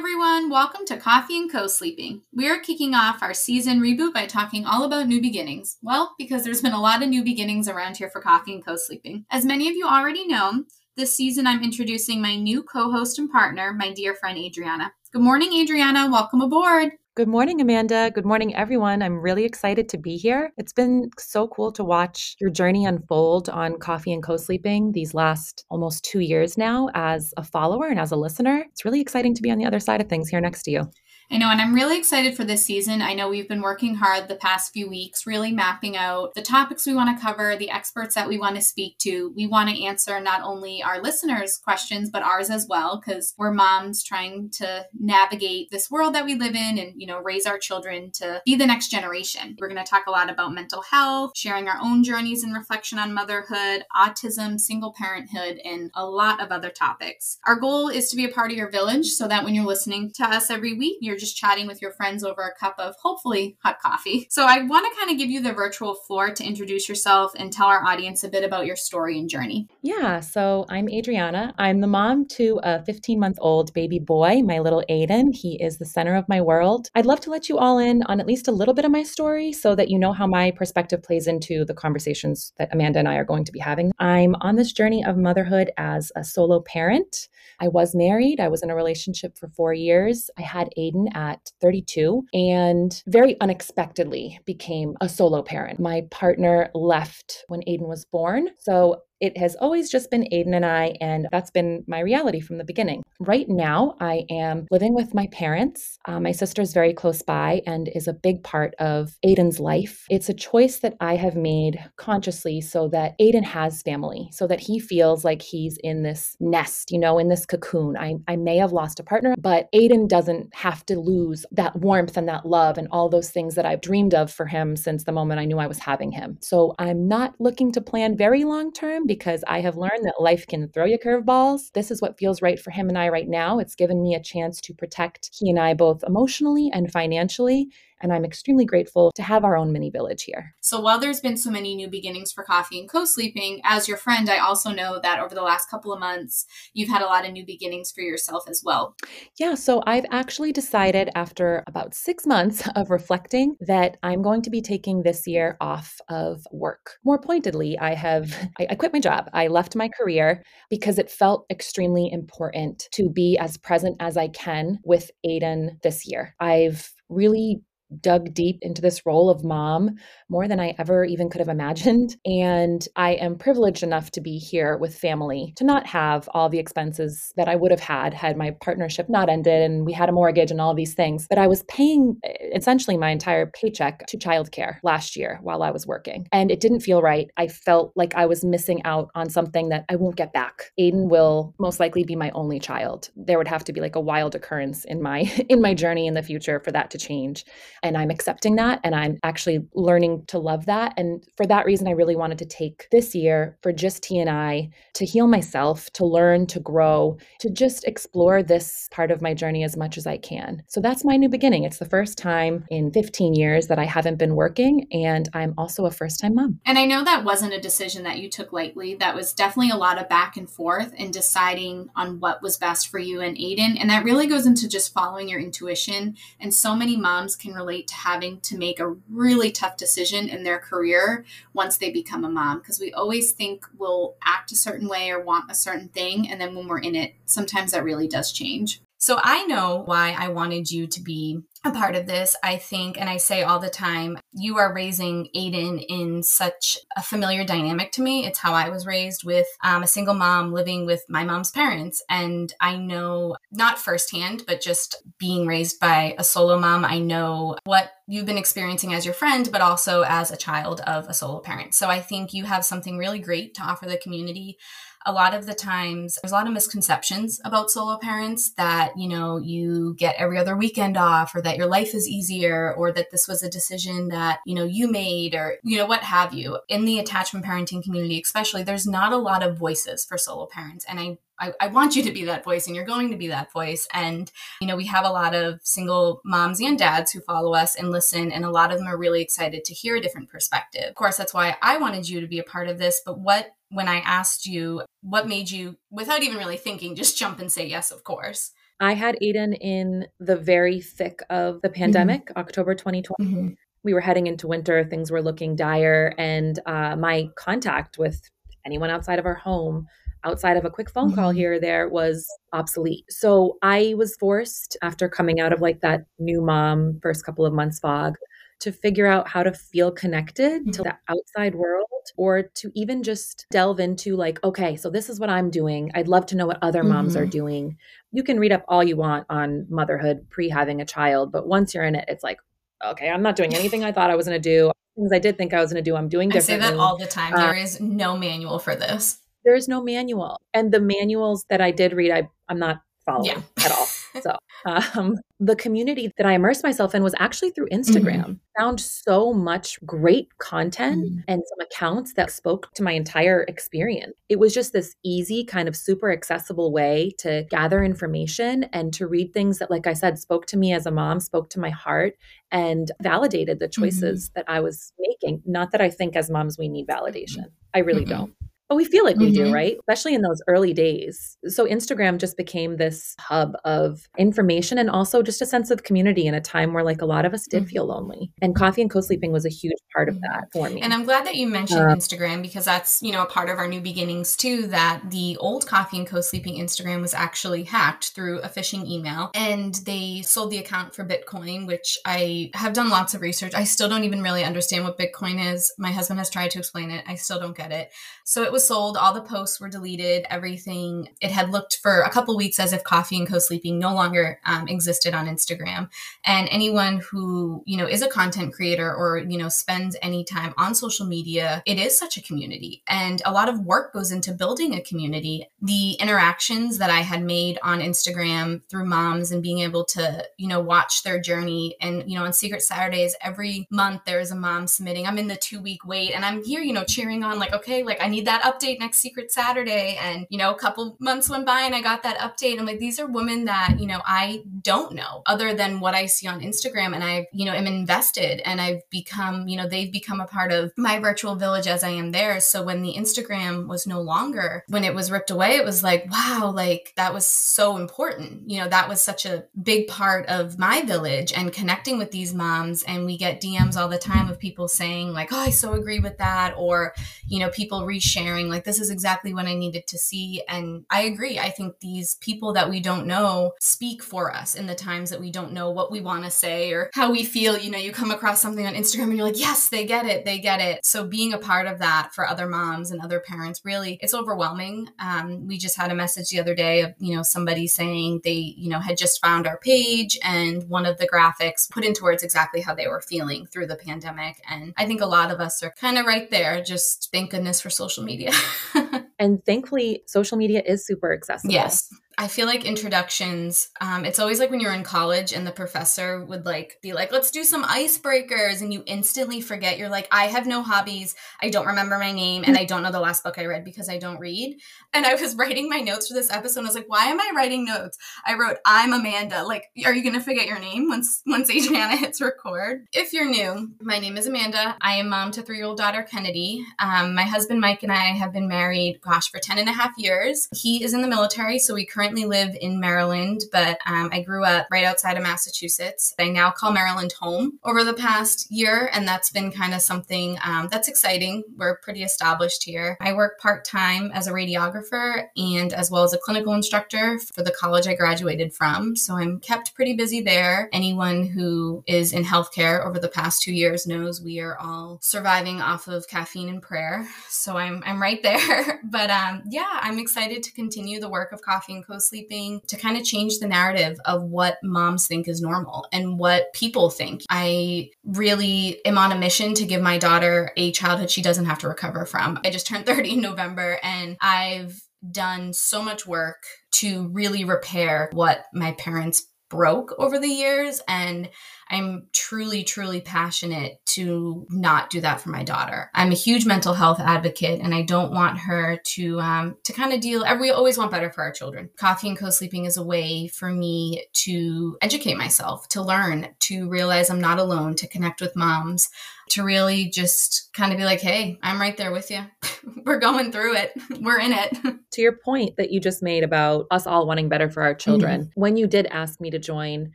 everyone. Welcome to Coffee and Co Sleeping. We are kicking off our season reboot by talking all about new beginnings. Well, because there's been a lot of new beginnings around here for Coffee and Co Sleeping. As many of you already know, this season I'm introducing my new co host and partner, my dear friend Adriana. Good morning, Adriana. Welcome aboard. Good morning, Amanda. Good morning, everyone. I'm really excited to be here. It's been so cool to watch your journey unfold on Coffee and Co Sleeping these last almost two years now as a follower and as a listener. It's really exciting to be on the other side of things here next to you. I know, and I'm really excited for this season. I know we've been working hard the past few weeks, really mapping out the topics we want to cover, the experts that we want to speak to. We want to answer not only our listeners' questions, but ours as well, because we're moms trying to navigate this world that we live in and, you know, raise our children to be the next generation. We're going to talk a lot about mental health, sharing our own journeys and reflection on motherhood, autism, single parenthood, and a lot of other topics. Our goal is to be a part of your village so that when you're listening to us every week, you're just chatting with your friends over a cup of hopefully hot coffee. So I want to kind of give you the virtual floor to introduce yourself and tell our audience a bit about your story and journey. Yeah, so I'm Adriana. I'm the mom to a 15 month old baby boy, my little Aiden. He is the center of my world. I'd love to let you all in on at least a little bit of my story so that you know how my perspective plays into the conversations that Amanda and I are going to be having. I'm on this journey of motherhood as a solo parent. I was married, I was in a relationship for four years. I had Aiden at 32 and very unexpectedly became a solo parent. My partner left when Aiden was born. So it has always just been Aiden and I, and that's been my reality from the beginning. Right now, I am living with my parents. Uh, my sister is very close by and is a big part of Aiden's life. It's a choice that I have made consciously so that Aiden has family, so that he feels like he's in this nest, you know, in this cocoon. I, I may have lost a partner, but Aiden doesn't have to lose that warmth and that love and all those things that I've dreamed of for him since the moment I knew I was having him. So I'm not looking to plan very long term because I have learned that life can throw you curveballs. This is what feels right for him and I right now. It's given me a chance to protect he and I both emotionally and financially and I'm extremely grateful to have our own mini village here. So while there's been so many new beginnings for coffee and co-sleeping, as your friend, I also know that over the last couple of months, you've had a lot of new beginnings for yourself as well. Yeah, so I've actually decided after about six months of reflecting that I'm going to be taking this year off of work. More pointedly, I have I, I quit my job. I left my career because it felt extremely important to be as present as I can with Aiden this year. I've really dug deep into this role of mom more than I ever even could have imagined. And I am privileged enough to be here with family to not have all the expenses that I would have had had my partnership not ended and we had a mortgage and all these things. But I was paying eh, essentially my entire paycheck to childcare last year while I was working. And it didn't feel right. I felt like I was missing out on something that I won't get back. Aiden will most likely be my only child. There would have to be like a wild occurrence in my in my journey in the future for that to change. And I'm accepting that and I'm actually learning to love that. And for that reason, I really wanted to take this year for just he and I to heal myself, to learn, to grow, to just explore this part of my journey as much as I can. So that's my new beginning. It's the first time in 15 years that I haven't been working, and I'm also a first time mom. And I know that wasn't a decision that you took lightly. That was definitely a lot of back and forth in deciding on what was best for you and Aiden. And that really goes into just following your intuition. And so many moms can relate relate to having to make a really tough decision in their career once they become a mom because we always think we'll act a certain way or want a certain thing and then when we're in it sometimes that really does change so I know why I wanted you to be a part of this. I think, and I say all the time, you are raising Aiden in such a familiar dynamic to me. It's how I was raised with um, a single mom living with my mom's parents. And I know, not firsthand, but just being raised by a solo mom, I know what you've been experiencing as your friend, but also as a child of a solo parent. So I think you have something really great to offer the community a lot of the times there's a lot of misconceptions about solo parents that, you know, you get every other weekend off or that your life is easier or that this was a decision that, you know, you made or, you know, what have you. In the attachment parenting community, especially, there's not a lot of voices for solo parents. And I I, I, want you to be that voice and you're going to be that voice. And, you know, we have a lot of single moms and dads who follow us and listen, and a lot of them are really excited to hear a different perspective. Of course, that's why I wanted you to be a part of this. But what, when I asked you, what made you, without even really thinking, just jump and say yes, of course? I had Aiden in the very thick of the mm-hmm. pandemic, mm-hmm. October 2020. Mm-hmm. We were heading into winter, things were looking dire, and uh, my contact with anyone outside of our home outside of a quick phone call mm-hmm. here or there was obsolete. So I was forced after coming out of like that new mom first couple of months fog to figure out how to feel connected mm-hmm. to the outside world or to even just delve into like okay so this is what i'm doing i'd love to know what other moms mm-hmm. are doing you can read up all you want on motherhood pre having a child but once you're in it it's like okay i'm not doing anything i thought i was going to do things i did think i was going to do i'm doing differently. i say that all the time uh, there is no manual for this there is no manual and the manuals that i did read I, i'm not following yeah. at all so um, the community that I immersed myself in was actually through Instagram. Mm-hmm. Found so much great content mm-hmm. and some accounts that spoke to my entire experience. It was just this easy, kind of super accessible way to gather information and to read things that, like I said, spoke to me as a mom, spoke to my heart, and validated the choices mm-hmm. that I was making. Not that I think as moms we need validation. I really don't. But we feel like we mm-hmm. do, right? Especially in those early days. So Instagram just became this hub of information and also just a sense of community in a time where like a lot of us did mm-hmm. feel lonely. And coffee and co-sleeping was a huge part of that for me. And I'm glad that you mentioned uh, Instagram because that's, you know, a part of our new beginnings too that the old coffee and co-sleeping Instagram was actually hacked through a phishing email and they sold the account for Bitcoin, which I have done lots of research. I still don't even really understand what Bitcoin is. My husband has tried to explain it. I still don't get it. So it was sold. All the posts were deleted. Everything. It had looked for a couple weeks as if Coffee and Co Sleeping no longer um, existed on Instagram. And anyone who you know is a content creator or you know spends any time on social media, it is such a community, and a lot of work goes into building a community. The interactions that I had made on Instagram through moms and being able to you know watch their journey, and you know on Secret Saturdays every month there is a mom submitting. I'm in the two week wait, and I'm here you know cheering on like okay like I need that update next Secret Saturday. And, you know, a couple months went by and I got that update. I'm like, these are women that, you know, I don't know other than what I see on Instagram. And I've, you know, am invested and I've become, you know, they've become a part of my virtual village as I am theirs. So when the Instagram was no longer, when it was ripped away, it was like, wow, like that was so important. You know, that was such a big part of my village and connecting with these moms. And we get DMs all the time of people saying, like, oh, I so agree with that. Or, you know, people resharing like this is exactly what I needed to see. And I agree. I think these people that we don't know speak for us in the times that we don't know what we want to say or how we feel. You know you come across something on Instagram and you're like yes they get it they get it. So being a part of that for other moms and other parents really it's overwhelming. Um, we just had a message the other day of you know somebody saying they you know had just found our page and one of the graphics put into words exactly how they were feeling through the pandemic. And I think a lot of us are kind of right there just thank goodness for social media. and thankfully, social media is super accessible. Yes. I feel like introductions, um, it's always like when you're in college and the professor would like be like, let's do some icebreakers. And you instantly forget. You're like, I have no hobbies. I don't remember my name. And I don't know the last book I read because I don't read. And I was writing my notes for this episode. I was like, why am I writing notes? I wrote, I'm Amanda. Like, are you going to forget your name once, once Adriana hits record? If you're new, my name is Amanda. I am mom to three year old daughter Kennedy. Um, my husband Mike and I have been married, gosh, for 10 and a half years. He is in the military. So we currently currently live in Maryland, but um, I grew up right outside of Massachusetts. I now call Maryland home over the past year, and that's been kind of something um, that's exciting. We're pretty established here. I work part time as a radiographer and as well as a clinical instructor for the college I graduated from. So I'm kept pretty busy there. Anyone who is in healthcare over the past two years knows we are all surviving off of caffeine and prayer. So I'm, I'm right there. but um, yeah, I'm excited to continue the work of Coffee and Sleeping to kind of change the narrative of what moms think is normal and what people think. I really am on a mission to give my daughter a childhood she doesn't have to recover from. I just turned 30 in November and I've done so much work to really repair what my parents broke over the years and I'm truly, truly passionate to not do that for my daughter. I'm a huge mental health advocate and I don't want her to um, to kind of deal we always want better for our children. Coffee and co-sleeping is a way for me to educate myself, to learn, to realize I'm not alone, to connect with moms to really just kind of be like, hey, I'm right there with you. We're going through it. We're in it. To your point that you just made about us all wanting better for our children, mm-hmm. when you did ask me to join,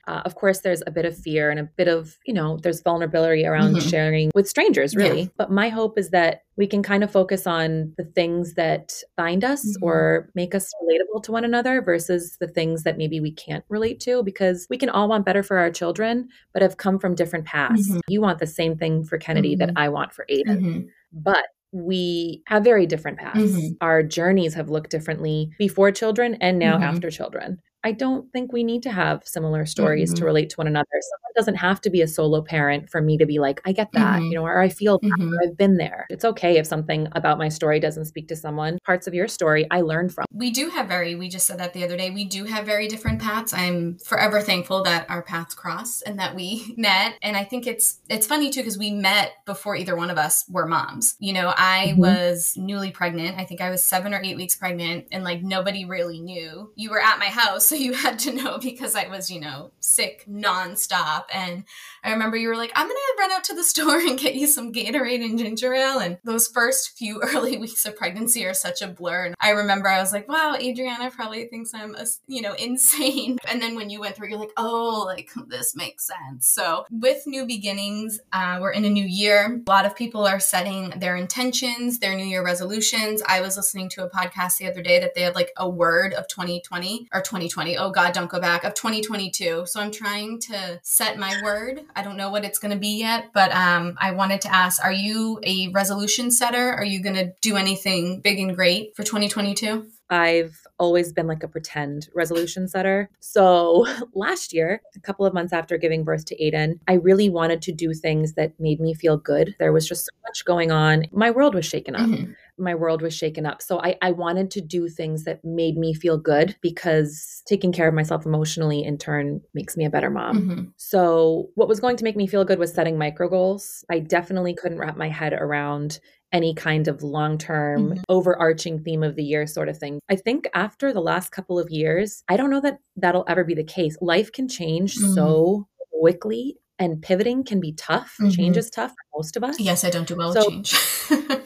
uh, of course, there's a bit of fear and a bit of, you know, there's vulnerability around mm-hmm. sharing with strangers, really. Yeah. But my hope is that we can kind of focus on the things that bind us mm-hmm. or make us relatable to one another versus the things that maybe we can't relate to because we can all want better for our children, but have come from different paths. Mm-hmm. You want the same thing for Kennedy mm-hmm. that I want for Aiden. Mm-hmm. But we have very different paths. Mm-hmm. Our journeys have looked differently before children and now mm-hmm. after children. I don't think we need to have similar stories mm-hmm. to relate to one another. Someone doesn't have to be a solo parent for me to be like, I get that, mm-hmm. you know, or I feel that, mm-hmm. I've been there. It's okay if something about my story doesn't speak to someone. Parts of your story I learned from. We do have very, we just said that the other day, we do have very different paths. I'm forever thankful that our paths cross and that we met. And I think it's it's funny too, because we met before either one of us were moms. You know, I mm-hmm. was newly pregnant. I think I was seven or eight weeks pregnant, and like nobody really knew. You were at my house you had to know because I was, you know, sick nonstop. And I remember you were like, I'm going to run out to the store and get you some Gatorade and ginger ale. And those first few early weeks of pregnancy are such a blur. And I remember I was like, wow, Adriana probably thinks I'm, a, you know, insane. And then when you went through, you're like, oh, like this makes sense. So with new beginnings, uh, we're in a new year. A lot of people are setting their intentions, their new year resolutions. I was listening to a podcast the other day that they had like a word of 2020 or 2020 oh God, don't go back, of 2022. So I'm trying to set my word. I don't know what it's going to be yet, but um, I wanted to ask Are you a resolution setter? Are you going to do anything big and great for 2022? I've always been like a pretend resolution setter. So last year, a couple of months after giving birth to Aiden, I really wanted to do things that made me feel good. There was just so much going on. My world was shaken up. Mm-hmm my world was shaken up. So I, I wanted to do things that made me feel good because taking care of myself emotionally in turn makes me a better mom. Mm-hmm. So what was going to make me feel good was setting micro goals. I definitely couldn't wrap my head around any kind of long term, mm-hmm. overarching theme of the year sort of thing. I think after the last couple of years, I don't know that that'll ever be the case. Life can change mm-hmm. so quickly and pivoting can be tough. Mm-hmm. Change is tough for most of us. Yes, I don't do well so, with change.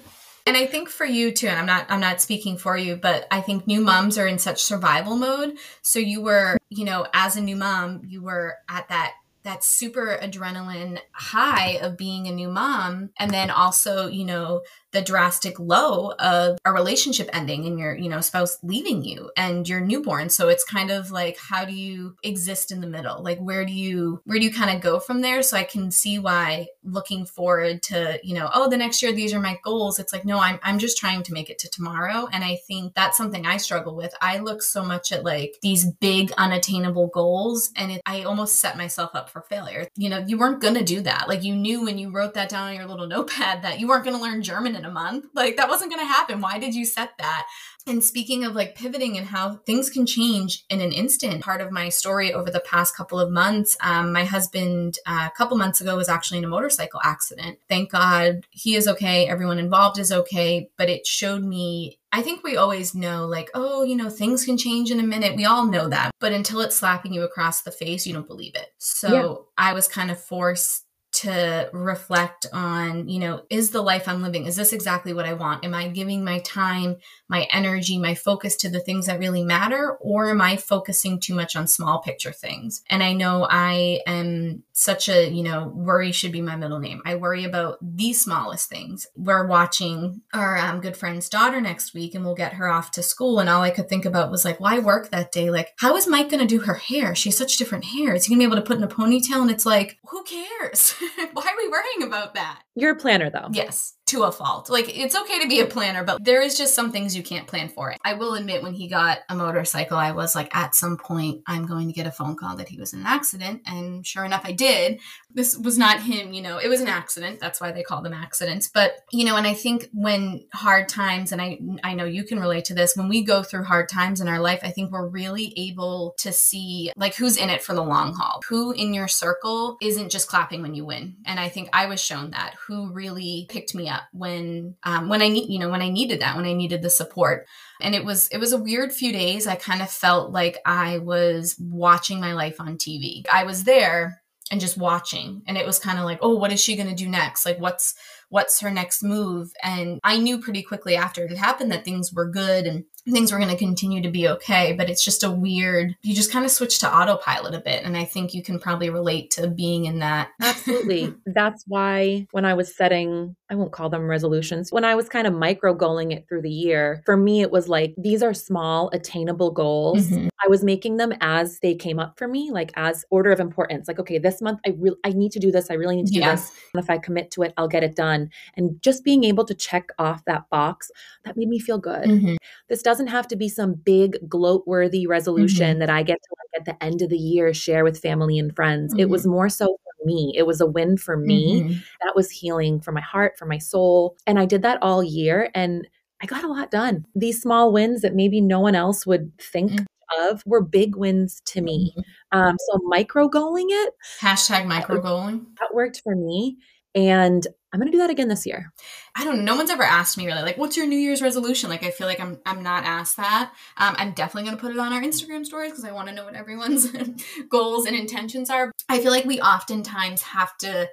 and I think for you too, and I'm not I'm not speaking for you, but I think new moms are in such survival mode. So you were, you know, as a new mom, you were at that that super adrenaline high of being a new mom and then also you know the drastic low of a relationship ending and your you know spouse leaving you and your newborn. So it's kind of like how do you exist in the middle? Like where do you where do you kind of go from there? So i can see why looking forward to you know oh the next year these are my goals. It's like no i'm, I'm just trying to make it to tomorrow. And i think that's something i struggle with. I look so much at like these big unattainable goals and it, i almost set myself up for failure you know you weren't gonna do that like you knew when you wrote that down on your little notepad that you weren't gonna learn german in a month. Like that wasn't going to happen. Why did you set that? And speaking of like pivoting and how things can change in an instant, part of my story over the past couple of months, um, my husband uh, a couple months ago was actually in a motorcycle accident. Thank God he is okay. Everyone involved is okay. But it showed me I think we always know, like, oh, you know, things can change in a minute. We all know that. But until it's slapping you across the face, you don't believe it. So yeah. I was kind of forced to reflect on, you know, is the life I'm living, is this exactly what I want? Am I giving my time, my energy, my focus to the things that really matter? Or am I focusing too much on small picture things? And I know I am such a, you know, worry should be my middle name. I worry about the smallest things. We're watching our um, good friend's daughter next week and we'll get her off to school. And all I could think about was like, why work that day? Like, how is Mike going to do her hair? She has such different hair. Is he going to be able to put in a ponytail? And it's like, who cares? why are we worrying about that? You're a planner though. Yes to a fault. Like it's okay to be a planner, but there is just some things you can't plan for. I will admit when he got a motorcycle, I was like at some point I'm going to get a phone call that he was in an accident and sure enough I did. This was not him, you know. It was an accident. That's why they call them accidents. But, you know, and I think when hard times and I I know you can relate to this, when we go through hard times in our life, I think we're really able to see like who's in it for the long haul. Who in your circle isn't just clapping when you win. And I think I was shown that who really picked me up when um, when I need you know when I needed that when I needed the support. And it was it was a weird few days. I kind of felt like I was watching my life on TV. I was there and just watching and it was kind of like oh what is she going to do next like what's what's her next move and i knew pretty quickly after it had happened that things were good and things were going to continue to be okay but it's just a weird you just kind of switch to autopilot a bit and i think you can probably relate to being in that absolutely that's why when i was setting i won't call them resolutions when i was kind of micro goaling it through the year for me it was like these are small attainable goals mm-hmm. i was making them as they came up for me like as order of importance like okay this month i really i need to do this i really need to do yeah. this and if i commit to it i'll get it done and just being able to check off that box that made me feel good mm-hmm. this doesn't have to be some big gloat worthy resolution mm-hmm. that I get to like at the end of the year share with family and friends. Mm-hmm. It was mm-hmm. more so for me. It was a win for me. Mm-hmm. That was healing for my heart, for my soul. And I did that all year and I got a lot done. These small wins that maybe no one else would think mm-hmm. of were big wins to me. Um, so micro goaling it. Hashtag micro goaling. That worked for me. And I'm gonna do that again this year. I don't. No one's ever asked me really like, "What's your New Year's resolution?" Like, I feel like I'm I'm not asked that. Um, I'm definitely gonna put it on our Instagram stories because I want to know what everyone's goals and intentions are. I feel like we oftentimes have to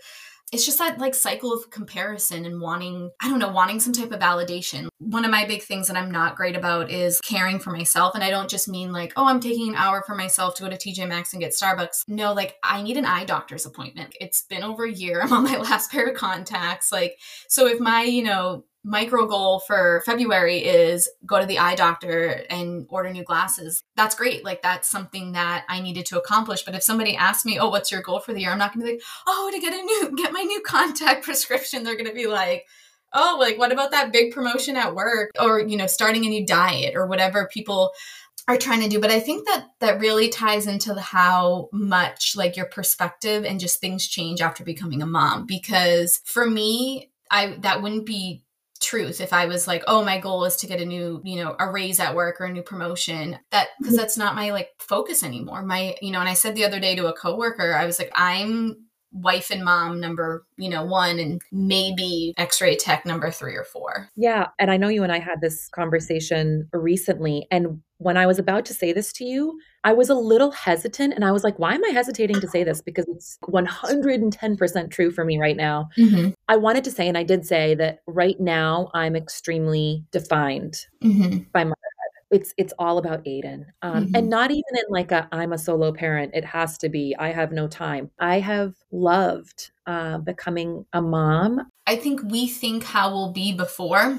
it's just that like cycle of comparison and wanting i don't know wanting some type of validation. One of my big things that i'm not great about is caring for myself and i don't just mean like oh i'm taking an hour for myself to go to tj maxx and get starbucks. No like i need an eye doctor's appointment. It's been over a year. I'm on my last pair of contacts. Like so if my you know micro goal for February is go to the eye doctor and order new glasses. That's great. Like that's something that I needed to accomplish. But if somebody asks me, "Oh, what's your goal for the year?" I'm not going to be like, "Oh, to get a new get my new contact prescription." They're going to be like, "Oh, like what about that big promotion at work or, you know, starting a new diet or whatever people are trying to do but i think that that really ties into the how much like your perspective and just things change after becoming a mom because for me i that wouldn't be truth if i was like oh my goal is to get a new you know a raise at work or a new promotion that because mm-hmm. that's not my like focus anymore my you know and i said the other day to a coworker i was like i'm wife and mom number you know one and maybe x-ray tech number three or four yeah and i know you and i had this conversation recently and when i was about to say this to you i was a little hesitant and i was like why am i hesitating to say this because it's 110% true for me right now mm-hmm. i wanted to say and i did say that right now i'm extremely defined mm-hmm. by my it's it's all about Aiden. Um, mm-hmm. And not even in like a I'm a solo parent. It has to be I have no time. I have loved uh, becoming a mom. I think we think how we'll be before.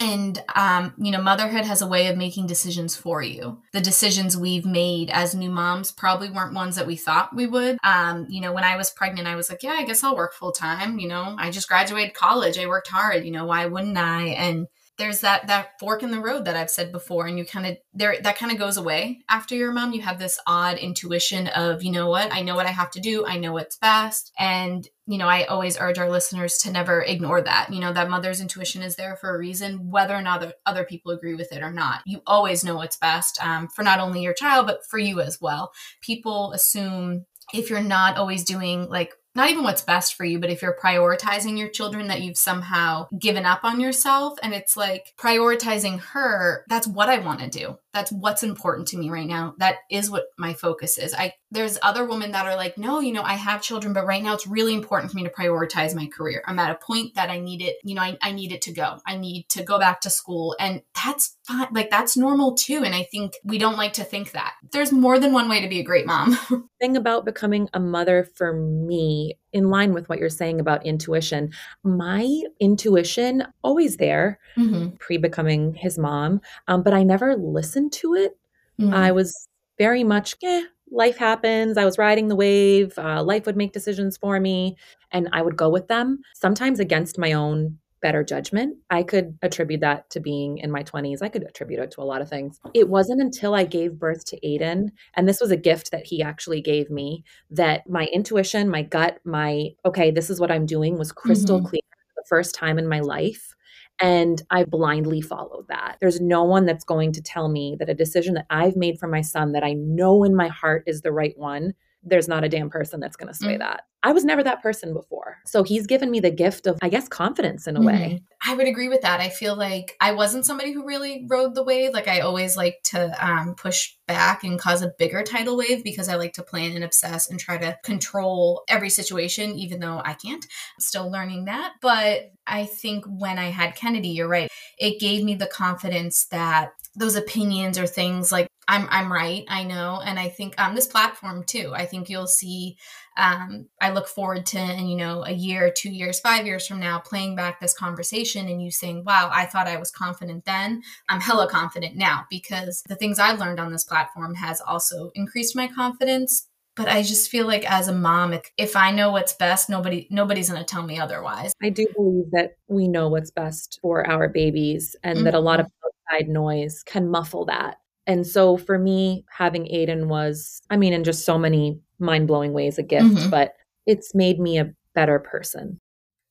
And, um, you know, motherhood has a way of making decisions for you. The decisions we've made as new moms probably weren't ones that we thought we would. Um, you know, when I was pregnant, I was like, yeah, I guess I'll work full time. You know, I just graduated college. I worked hard. You know, why wouldn't I? And there's that that fork in the road that I've said before and you kind of there that kind of goes away after your mom. You have this odd intuition of you know what? I know what I have to do. I know what's best. And you know I always urge our listeners to never ignore that. You know that mother's intuition is there for a reason whether or not other, other people agree with it or not. You always know what's best um, for not only your child but for you as well. People assume if you're not always doing like not even what's best for you, but if you're prioritizing your children, that you've somehow given up on yourself. And it's like prioritizing her, that's what I want to do. That's what's important to me right now. That is what my focus is. I there's other women that are like, no, you know, I have children, but right now it's really important for me to prioritize my career. I'm at a point that I need it, you know, I, I need it to go. I need to go back to school. And that's fine. Like that's normal too. And I think we don't like to think that. There's more than one way to be a great mom. thing about becoming a mother for me in line with what you're saying about intuition. My intuition always there, mm-hmm. pre becoming his mom, um, but I never listened to it. Mm-hmm. I was very much, eh, life happens. I was riding the wave. Uh, life would make decisions for me, and I would go with them, sometimes against my own better judgment. I could attribute that to being in my 20s. I could attribute it to a lot of things. It wasn't until I gave birth to Aiden, and this was a gift that he actually gave me, that my intuition, my gut, my, okay, this is what I'm doing was crystal mm-hmm. clear the first time in my life. And I blindly followed that. There's no one that's going to tell me that a decision that I've made for my son that I know in my heart is the right one there's not a damn person that's going to sway mm-hmm. that. I was never that person before. So he's given me the gift of, I guess, confidence in a mm-hmm. way. I would agree with that. I feel like I wasn't somebody who really rode the wave. Like I always like to um, push back and cause a bigger tidal wave because I like to plan and obsess and try to control every situation, even though I can't. I'm still learning that. But I think when I had Kennedy, you're right, it gave me the confidence that those opinions or things like I'm I'm right, I know, and I think um this platform too. I think you'll see. Um, I look forward to, and you know, a year, two years, five years from now, playing back this conversation and you saying, "Wow, I thought I was confident then. I'm hella confident now," because the things I learned on this platform has also increased my confidence. But I just feel like as a mom, if, if I know what's best, nobody nobody's going to tell me otherwise. I do believe that we know what's best for our babies, and mm-hmm. that a lot of mm-hmm. outside noise can muffle that and so for me, having Aiden was, I mean, in just so many mind blowing ways, a gift, mm-hmm. but it's made me a better person.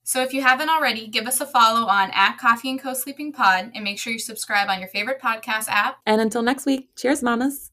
So if you haven't already, give us a follow on at Coffee and Co Sleeping Pod and make sure you subscribe on your favorite podcast app. And until next week, cheers, mamas.